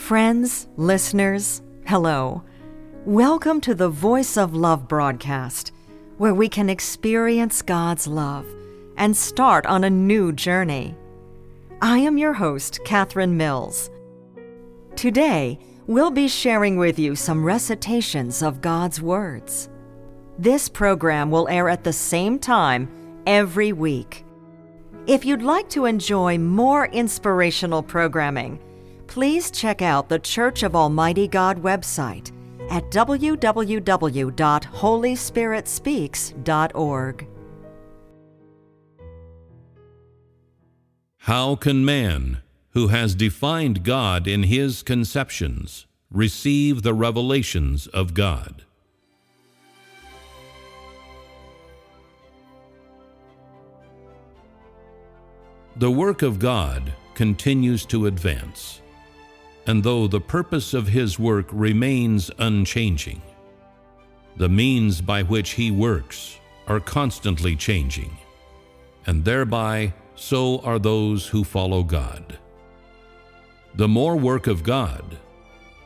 Friends, listeners, hello. Welcome to the Voice of Love broadcast, where we can experience God's love and start on a new journey. I am your host, Catherine Mills. Today, we'll be sharing with you some recitations of God's words. This program will air at the same time every week. If you'd like to enjoy more inspirational programming, please check out the Church of Almighty God website at www.holyspiritspeaks.org. How can man, who has defined God in his conceptions, receive the revelations of God? The work of God continues to advance, and though the purpose of His work remains unchanging, the means by which He works are constantly changing, and thereby so are those who follow God. The more work of God,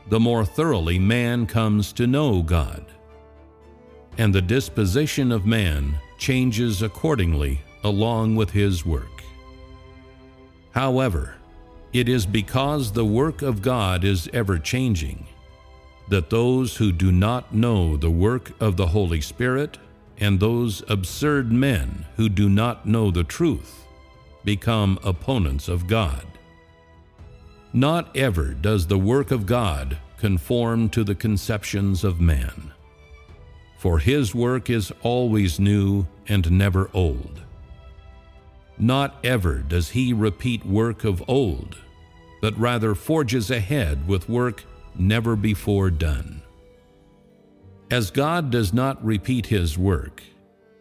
the more thoroughly man comes to know God, and the disposition of man changes accordingly along with his work. However, it is because the work of God is ever changing that those who do not know the work of the Holy Spirit and those absurd men who do not know the truth become opponents of God. Not ever does the work of God conform to the conceptions of man, for his work is always new and never old. Not ever does he repeat work of old, but rather forges ahead with work never before done. As God does not repeat his work,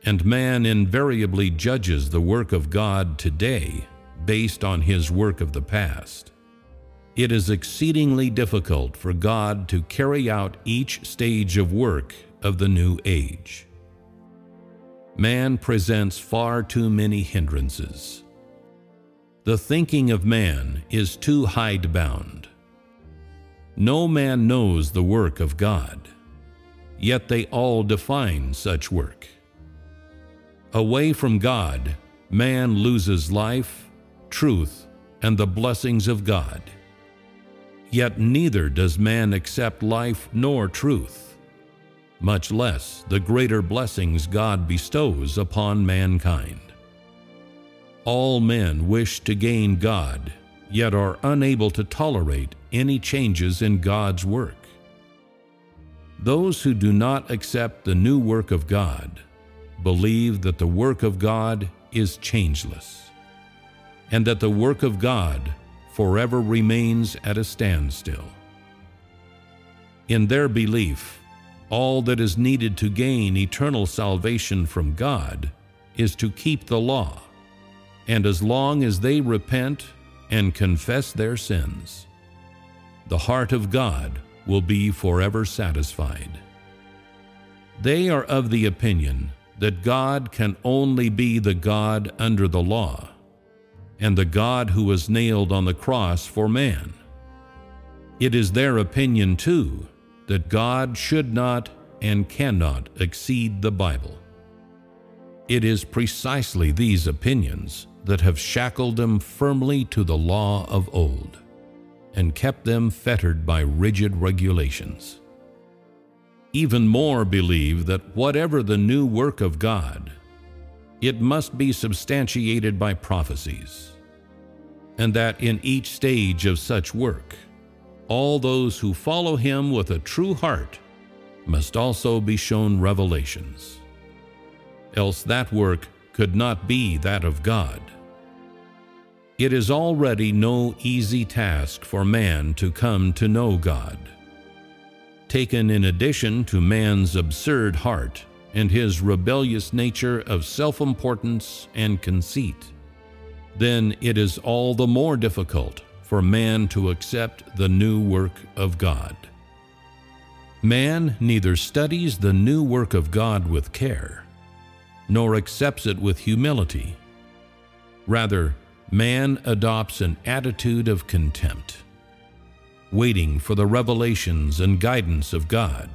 and man invariably judges the work of God today based on his work of the past, it is exceedingly difficult for God to carry out each stage of work of the new age man presents far too many hindrances. The thinking of man is too hidebound. No man knows the work of God, yet they all define such work. Away from God, man loses life, truth, and the blessings of God. Yet neither does man accept life nor truth much less the greater blessings God bestows upon mankind. All men wish to gain God, yet are unable to tolerate any changes in God's work. Those who do not accept the new work of God believe that the work of God is changeless, and that the work of God forever remains at a standstill. In their belief, all that is needed to gain eternal salvation from God is to keep the law, and as long as they repent and confess their sins, the heart of God will be forever satisfied. They are of the opinion that God can only be the God under the law, and the God who was nailed on the cross for man. It is their opinion, too, that God should not and cannot exceed the Bible. It is precisely these opinions that have shackled them firmly to the law of old and kept them fettered by rigid regulations. Even more believe that whatever the new work of God, it must be substantiated by prophecies, and that in each stage of such work, all those who follow him with a true heart must also be shown revelations. Else that work could not be that of God. It is already no easy task for man to come to know God. Taken in addition to man's absurd heart and his rebellious nature of self importance and conceit, then it is all the more difficult for man to accept the new work of God. Man neither studies the new work of God with care, nor accepts it with humility. Rather, man adopts an attitude of contempt. waiting for the revelations and guidance of God.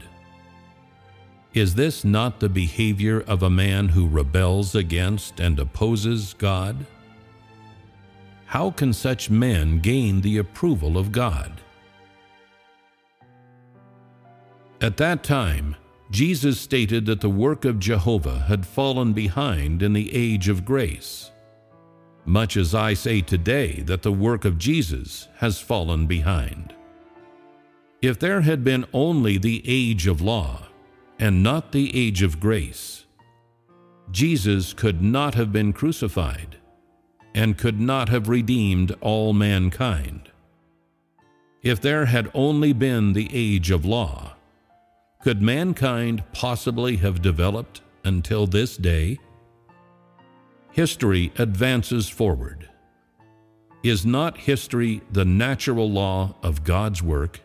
Is this not the behavior of a man who rebels against and opposes God? How can such men gain the approval of God? At that time, Jesus stated that the work of Jehovah had fallen behind in the age of grace, much as I say today that the work of Jesus has fallen behind. If there had been only the age of law and not the age of grace, Jesus could not have been crucified and could not have redeemed all mankind. If there had only been the age of law, could mankind possibly have developed until this day? History advances forward. Is not history the natural law of God's work?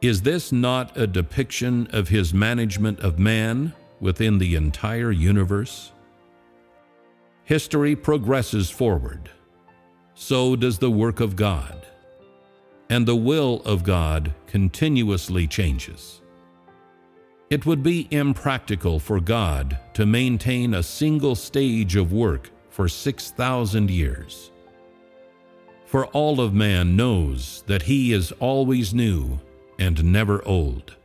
Is this not a depiction of his management of man within the entire universe? History progresses forward. So does the work of God and the will of God continuously changes. It would be impractical for God to maintain a single stage of work for 6,000 years. For all of man knows that he is always new and never old.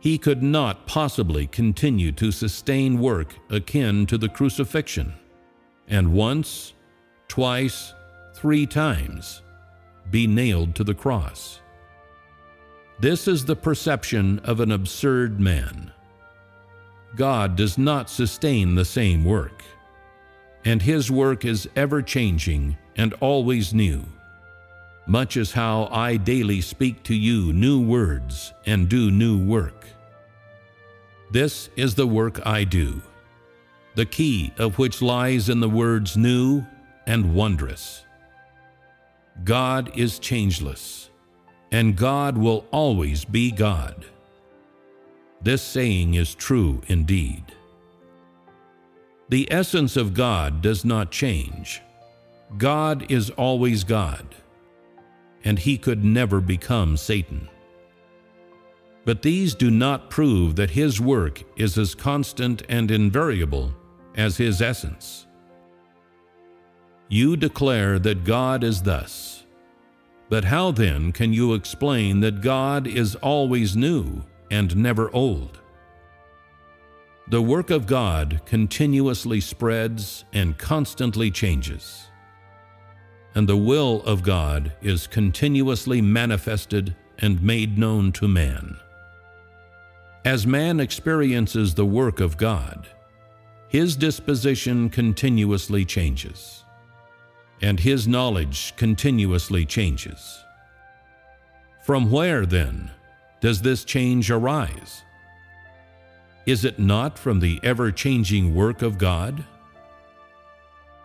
He could not possibly continue to sustain work akin to the crucifixion, and once, twice, three times be nailed to the cross. This is the perception of an absurd man. God does not sustain the same work, and His work is ever changing and always new, much as how I daily speak to you new words and do new work. This is the work I do, the key of which lies in the words new and wondrous. God is changeless, and God will always be God. This saying is true indeed. The essence of God does not change. God is always God, and he could never become Satan. But these do not prove that his work is as constant and invariable as his essence. You declare that God is thus. But how then can you explain that God is always new and never old? The work of God continuously spreads and constantly changes. And the will of God is continuously manifested and made known to man. As man experiences the work of God, his disposition continuously changes and his knowledge continuously changes. From where, then, does this change arise? Is it not from the ever changing work of God?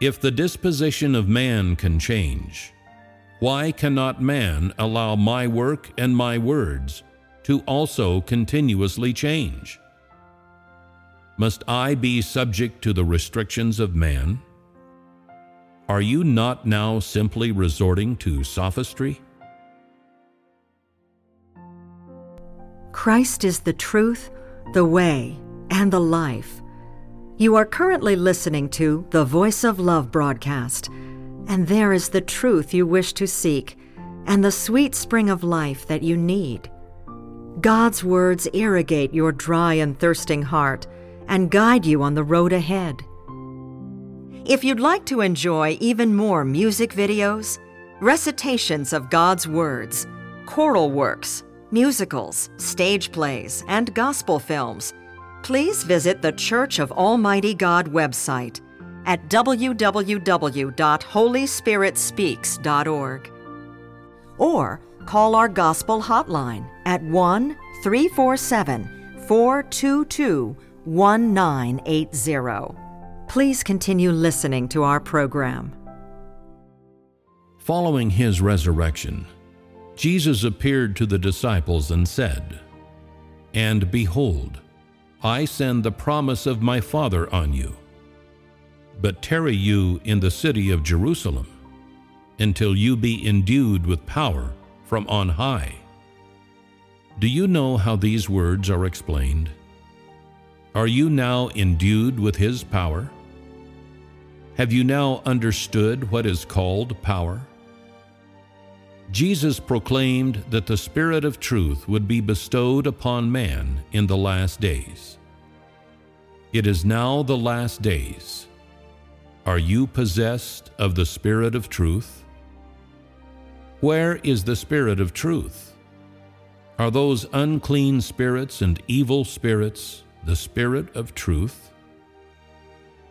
If the disposition of man can change, why cannot man allow my work and my words to also continuously change? Must I be subject to the restrictions of man? Are you not now simply resorting to sophistry? Christ is the truth, the way, and the life. You are currently listening to the Voice of Love broadcast, and there is the truth you wish to seek and the sweet spring of life that you need. God's words irrigate your dry and thirsting heart and guide you on the road ahead. If you'd like to enjoy even more music videos, recitations of God's words, choral works, musicals, stage plays, and gospel films, please visit the Church of Almighty God website at www.holyspiritspeaks.org or call our gospel hotline at 1 347 422 1980. Please continue listening to our program. Following his resurrection, Jesus appeared to the disciples and said, And behold, I send the promise of my Father on you. But tarry you in the city of Jerusalem until you be endued with power from on high. Do you know how these words are explained? Are you now endued with His power? Have you now understood what is called power? Jesus proclaimed that the Spirit of truth would be bestowed upon man in the last days. It is now the last days. Are you possessed of the Spirit of truth? Where is the Spirit of truth? Are those unclean spirits and evil spirits the Spirit of truth?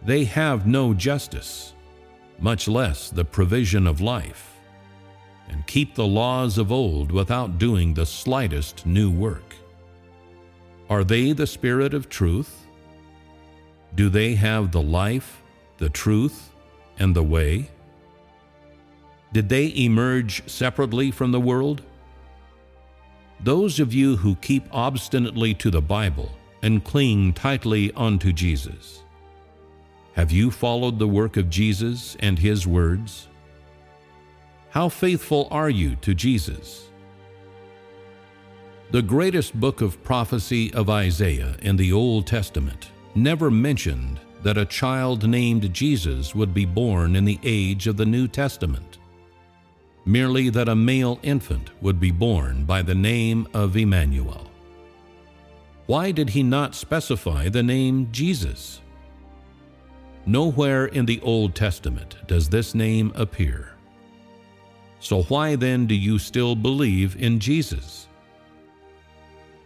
They have no justice, much less the provision of life, and keep the laws of old without doing the slightest new work. Are they the Spirit of truth? Do they have the life, the truth, and the way? Did they emerge separately from the world? Those of you who keep obstinately to the Bible and cling tightly unto Jesus, have you followed the work of Jesus and His words? How faithful are you to Jesus? The greatest book of prophecy of Isaiah in the Old Testament never mentioned that a child named Jesus would be born in the age of the New Testament merely that a male infant would be born by the name of Emmanuel. Why did he not specify the name Jesus? Nowhere in the Old Testament does this name appear. So why then do you still believe in Jesus?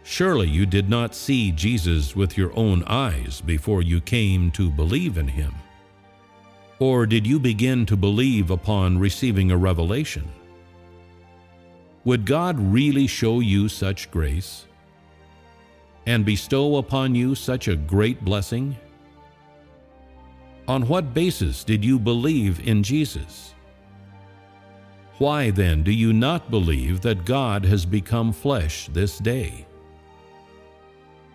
Surely you did not see Jesus with your own eyes before you came to believe in him. Or did you begin to believe upon receiving a revelation? Would God really show you such grace and bestow upon you such a great blessing? On what basis did you believe in Jesus? Why then do you not believe that God has become flesh this day?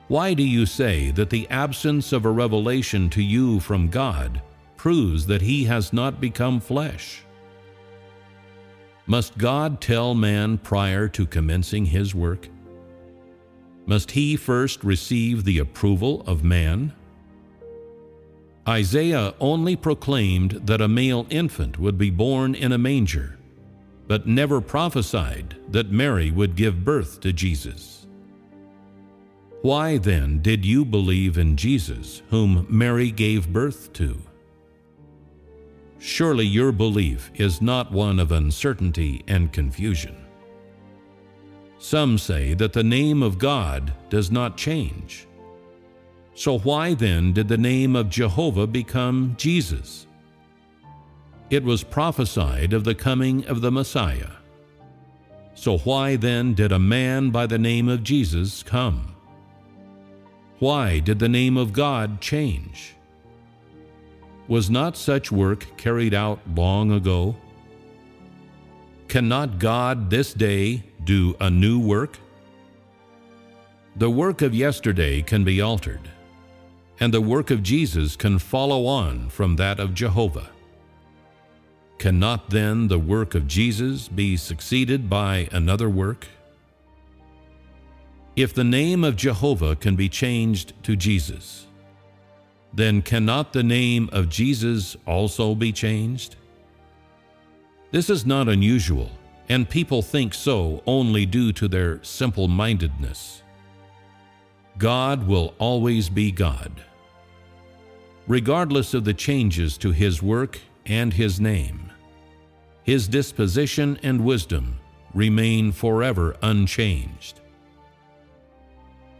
Why do you say that the absence of a revelation to you from God proves that he has not become flesh. Must God tell man prior to commencing his work? Must he first receive the approval of man? Isaiah only proclaimed that a male infant would be born in a manger, but never prophesied that Mary would give birth to Jesus. Why then did you believe in Jesus, whom Mary gave birth to? Surely your belief is not one of uncertainty and confusion. Some say that the name of God does not change. So why then did the name of Jehovah become Jesus? It was prophesied of the coming of the Messiah. So why then did a man by the name of Jesus come? Why did the name of God change? Was not such work carried out long ago? Cannot God this day do a new work? The work of yesterday can be altered, and the work of Jesus can follow on from that of Jehovah. Cannot then the work of Jesus be succeeded by another work? If the name of Jehovah can be changed to Jesus, then cannot the name of Jesus also be changed? This is not unusual, and people think so only due to their simple mindedness. God will always be God. Regardless of the changes to His work and His name, His disposition and wisdom remain forever unchanged.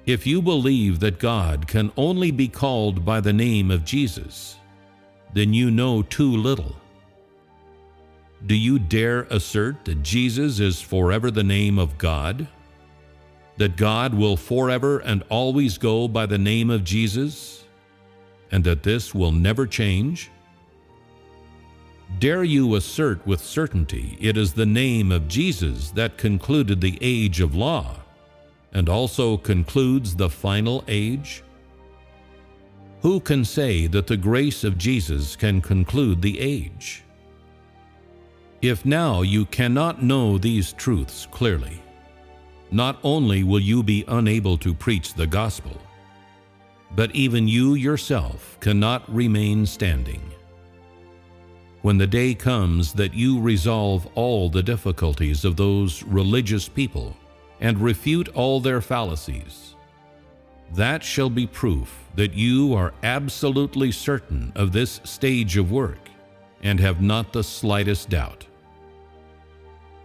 If you believe that God can only be called by the name of Jesus, then you know too little. Do you dare assert that Jesus is forever the name of God? That God will forever and always go by the name of Jesus? And that this will never change? Dare you assert with certainty it is the name of Jesus that concluded the age of law? and also concludes the final age? Who can say that the grace of Jesus can conclude the age? If now you cannot know these truths clearly, not only will you be unable to preach the gospel, but even you yourself cannot remain standing. When the day comes that you resolve all the difficulties of those religious people and refute all their fallacies, that shall be proof that you are absolutely certain of this stage of work and have not the slightest doubt.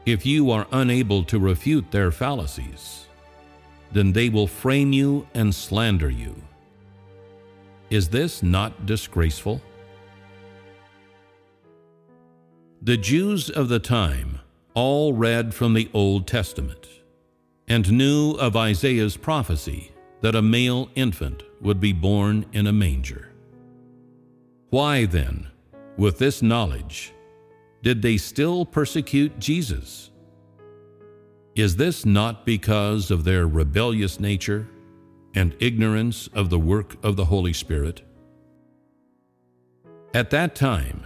If you are unable to refute their fallacies, then they will frame you and slander you. Is this not disgraceful? The Jews of the time all read from the Old Testament and knew of Isaiah's prophecy that a male infant would be born in a manger. Why then, with this knowledge, did they still persecute Jesus? Is this not because of their rebellious nature and ignorance of the work of the Holy Spirit? At that time,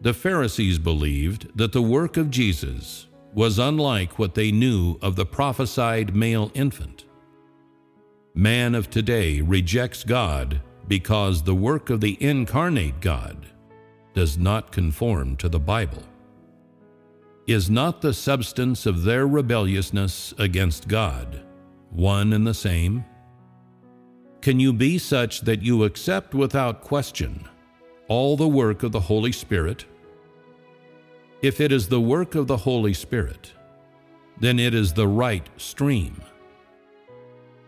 the Pharisees believed that the work of Jesus was unlike what they knew of the prophesied male infant. Man of today rejects God because the work of the incarnate God does not conform to the Bible. Is not the substance of their rebelliousness against God one and the same? Can you be such that you accept without question all the work of the Holy Spirit? If it is the work of the Holy Spirit, then it is the right stream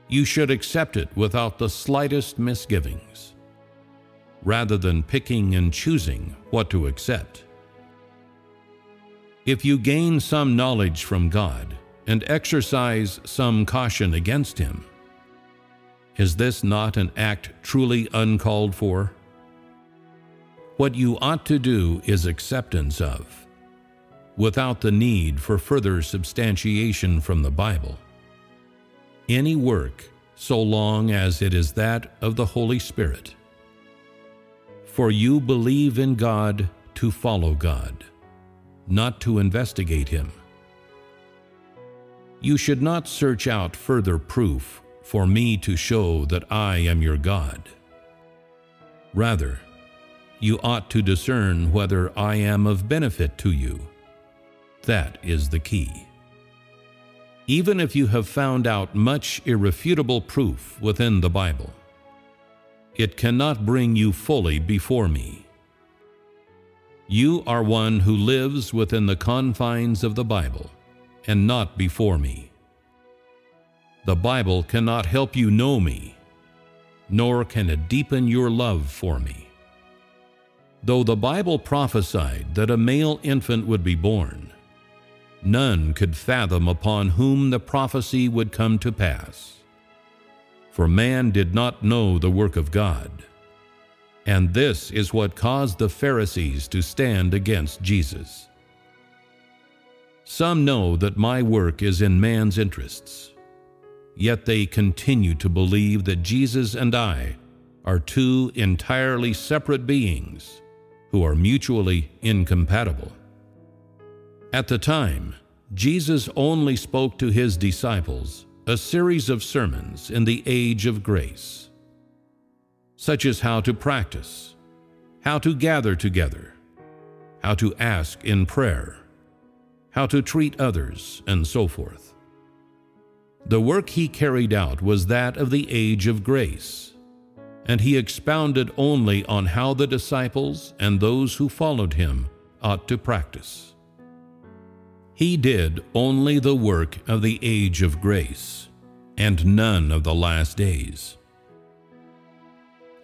you should accept it without the slightest misgivings, rather than picking and choosing what to accept. If you gain some knowledge from God and exercise some caution against Him, is this not an act truly uncalled for? What you ought to do is acceptance of, without the need for further substantiation from the Bible any work so long as it is that of the Holy Spirit. For you believe in God to follow God, not to investigate Him. You should not search out further proof for me to show that I am your God. Rather, you ought to discern whether I am of benefit to you. That is the key. Even if you have found out much irrefutable proof within the Bible, it cannot bring you fully before me. You are one who lives within the confines of the Bible and not before me. The Bible cannot help you know me, nor can it deepen your love for me. Though the Bible prophesied that a male infant would be born, none could fathom upon whom the prophecy would come to pass. For man did not know the work of God. And this is what caused the Pharisees to stand against Jesus. Some know that my work is in man's interests, yet they continue to believe that Jesus and I are two entirely separate beings who are mutually incompatible. At the time, Jesus only spoke to his disciples a series of sermons in the age of grace, such as how to practice, how to gather together, how to ask in prayer, how to treat others, and so forth. The work he carried out was that of the age of grace, and he expounded only on how the disciples and those who followed him ought to practice. He did only the work of the age of grace, and none of the last days.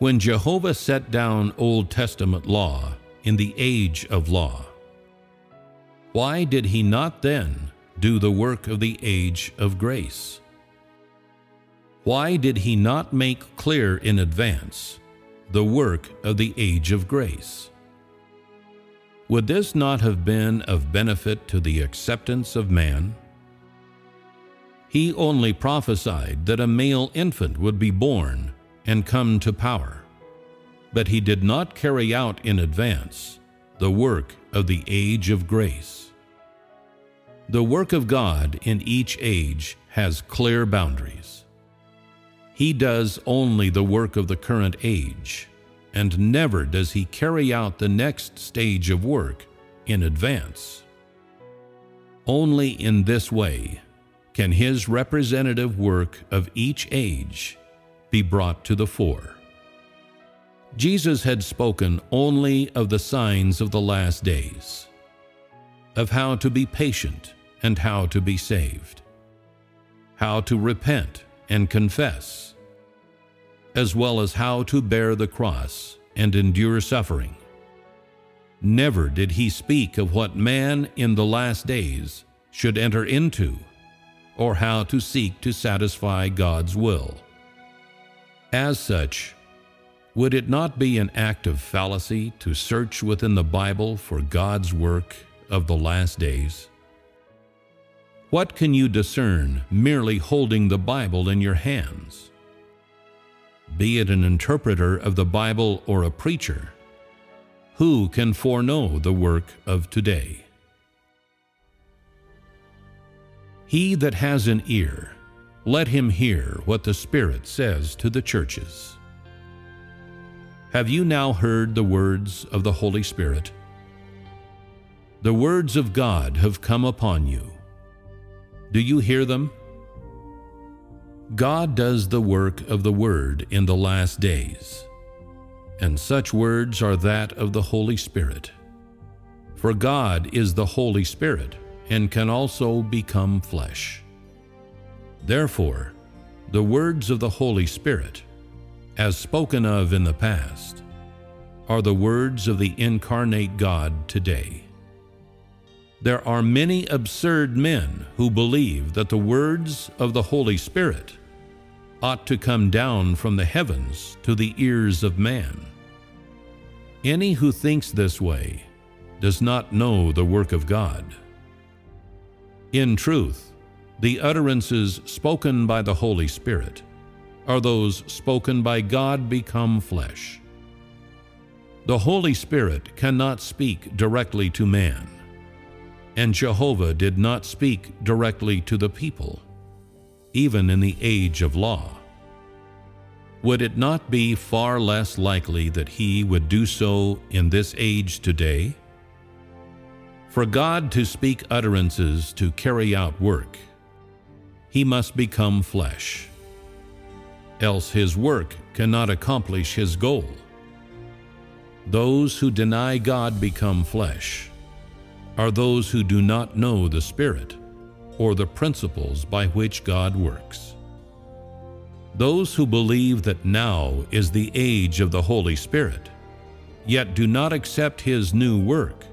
When Jehovah set down Old Testament law in the age of law, why did he not then do the work of the age of grace? Why did he not make clear in advance the work of the age of grace? Would this not have been of benefit to the acceptance of man? He only prophesied that a male infant would be born and come to power, but he did not carry out in advance the work of the age of grace. The work of God in each age has clear boundaries. He does only the work of the current age, and never does he carry out the next stage of work in advance. Only in this way can his representative work of each age be brought to the fore. Jesus had spoken only of the signs of the last days, of how to be patient and how to be saved, how to repent and confess, as well as how to bear the cross and endure suffering. Never did he speak of what man in the last days should enter into, or how to seek to satisfy God's will. As such, would it not be an act of fallacy to search within the Bible for God's work of the last days? What can you discern merely holding the Bible in your hands? Be it an interpreter of the Bible or a preacher, who can foreknow the work of today? He that has an ear, let him hear what the Spirit says to the churches. Have you now heard the words of the Holy Spirit? The words of God have come upon you. Do you hear them? God does the work of the Word in the last days, and such words are that of the Holy Spirit. For God is the Holy Spirit and can also become flesh. Therefore, the words of the Holy Spirit as spoken of in the past, are the words of the incarnate God today. There are many absurd men who believe that the words of the Holy Spirit ought to come down from the heavens to the ears of man. Any who thinks this way does not know the work of God. In truth, the utterances spoken by the Holy Spirit are those spoken by God become flesh. The Holy Spirit cannot speak directly to man, and Jehovah did not speak directly to the people, even in the age of law. Would it not be far less likely that he would do so in this age today? For God to speak utterances to carry out work, he must become flesh else his work cannot accomplish his goal. Those who deny God become flesh are those who do not know the Spirit or the principles by which God works. Those who believe that now is the age of the Holy Spirit, yet do not accept His new work,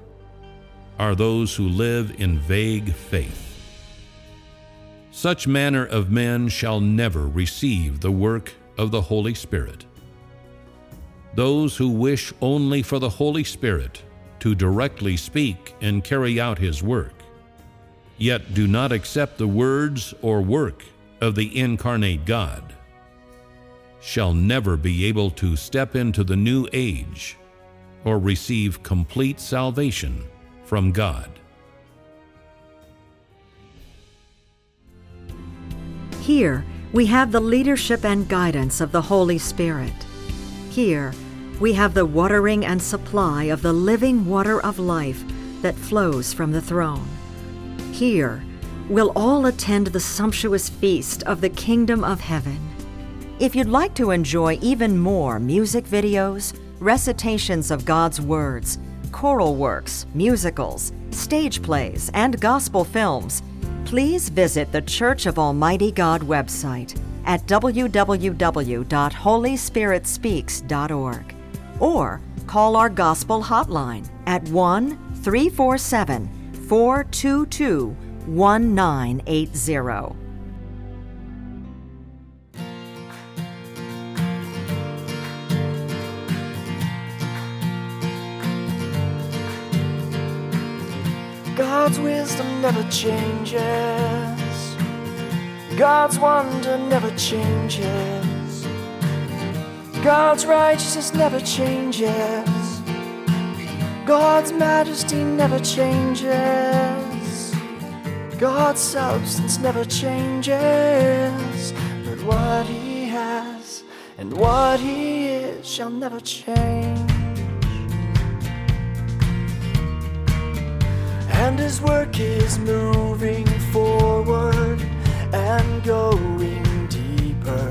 are those who live in vague faith. Such manner of men shall never receive the work of the Holy Spirit. Those who wish only for the Holy Spirit to directly speak and carry out His work, yet do not accept the words or work of the incarnate God, shall never be able to step into the new age or receive complete salvation from God. Here, we have the leadership and guidance of the Holy Spirit. Here, we have the watering and supply of the living water of life that flows from the throne. Here, we'll all attend the sumptuous feast of the kingdom of heaven. If you'd like to enjoy even more music videos, recitations of God's words, choral works, musicals, stage plays, and gospel films, please visit the Church of Almighty God website at www.holyspiritspeaks.org or call our gospel hotline at 1 347 422 1980. God's wisdom never changes. God's wonder never changes. God's righteousness never changes. God's majesty never changes. God's substance never changes, but what He has and what He is shall never change. And His work is moving forward and going deeper.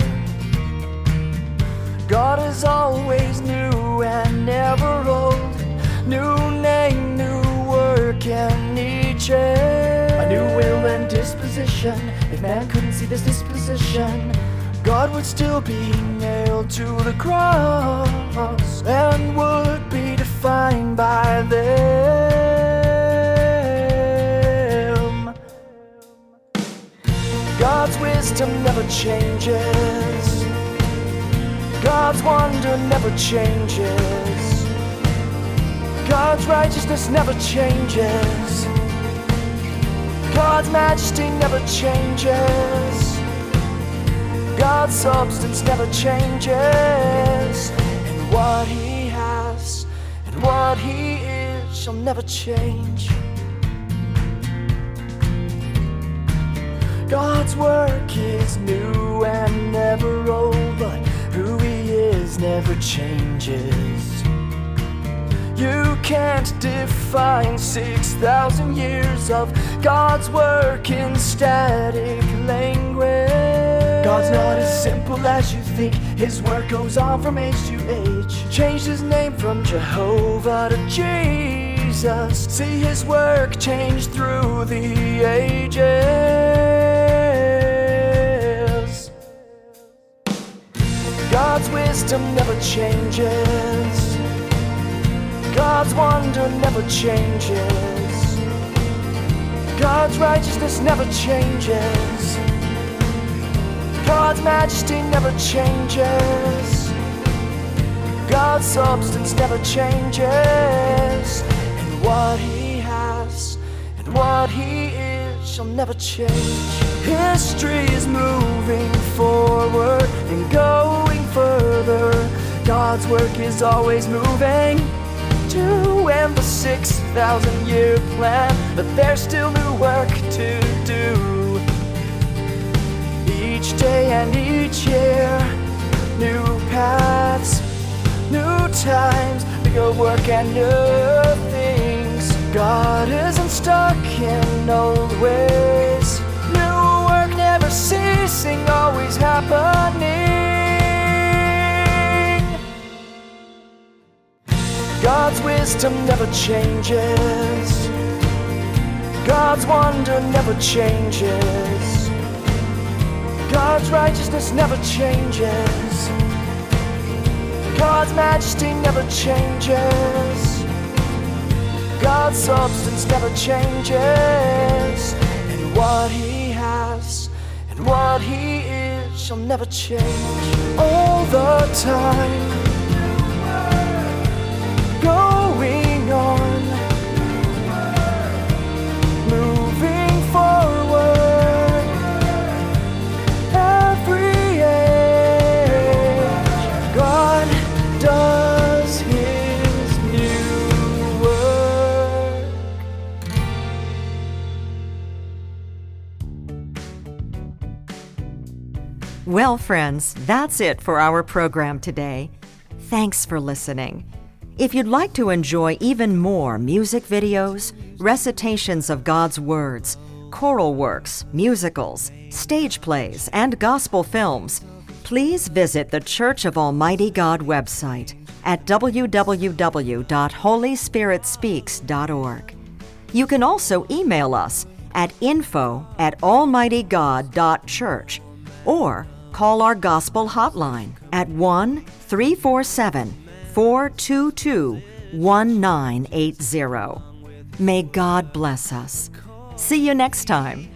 God is always new and never old. New name, new work, and each. A new will and disposition. If man couldn't see this disposition, God would still be nailed to the cross and would be defined by them. Wisdom never changes. God's wonder never changes. God's righteousness never changes. God's majesty never changes. God's substance never changes. And what He has and what He is shall never change. God's work is new and never old, but who He is never changes. You can't define 6,000 years of God's work in static language. God's not as simple as you think. His work goes on from age to age. Changed his name from Jehovah to Jesus. See his work change through the ages. God's wisdom never changes. God's wonder never changes. God's righteousness never changes. God's majesty never changes. God's substance never changes. And what He has and what He is shall never change. History is moving forward and going further. God's work is always moving to end the 6,000 year plan, but there's still new work to do. Each day and each year, new paths, new times, bigger work and new things. God isn't stuck in old ways. New work never ceasing, always happening. God's wisdom never changes. God's wonder never changes. God's righteousness never changes. God's majesty never changes. God's substance never changes. And what He has and what He is shall never change all the time. Going on, moving forward, every age, God does His new work. Well, friends, that's it for our program today. Thanks for listening. If you'd like to enjoy even more music videos, recitations of God's words, choral works, musicals, stage plays, and gospel films, please visit the Church of Almighty God website at www.holyspiritspeaks.org. You can also email us at info at almightygod.church or call our gospel hotline at 1 347 422 1980. May God bless us. See you next time.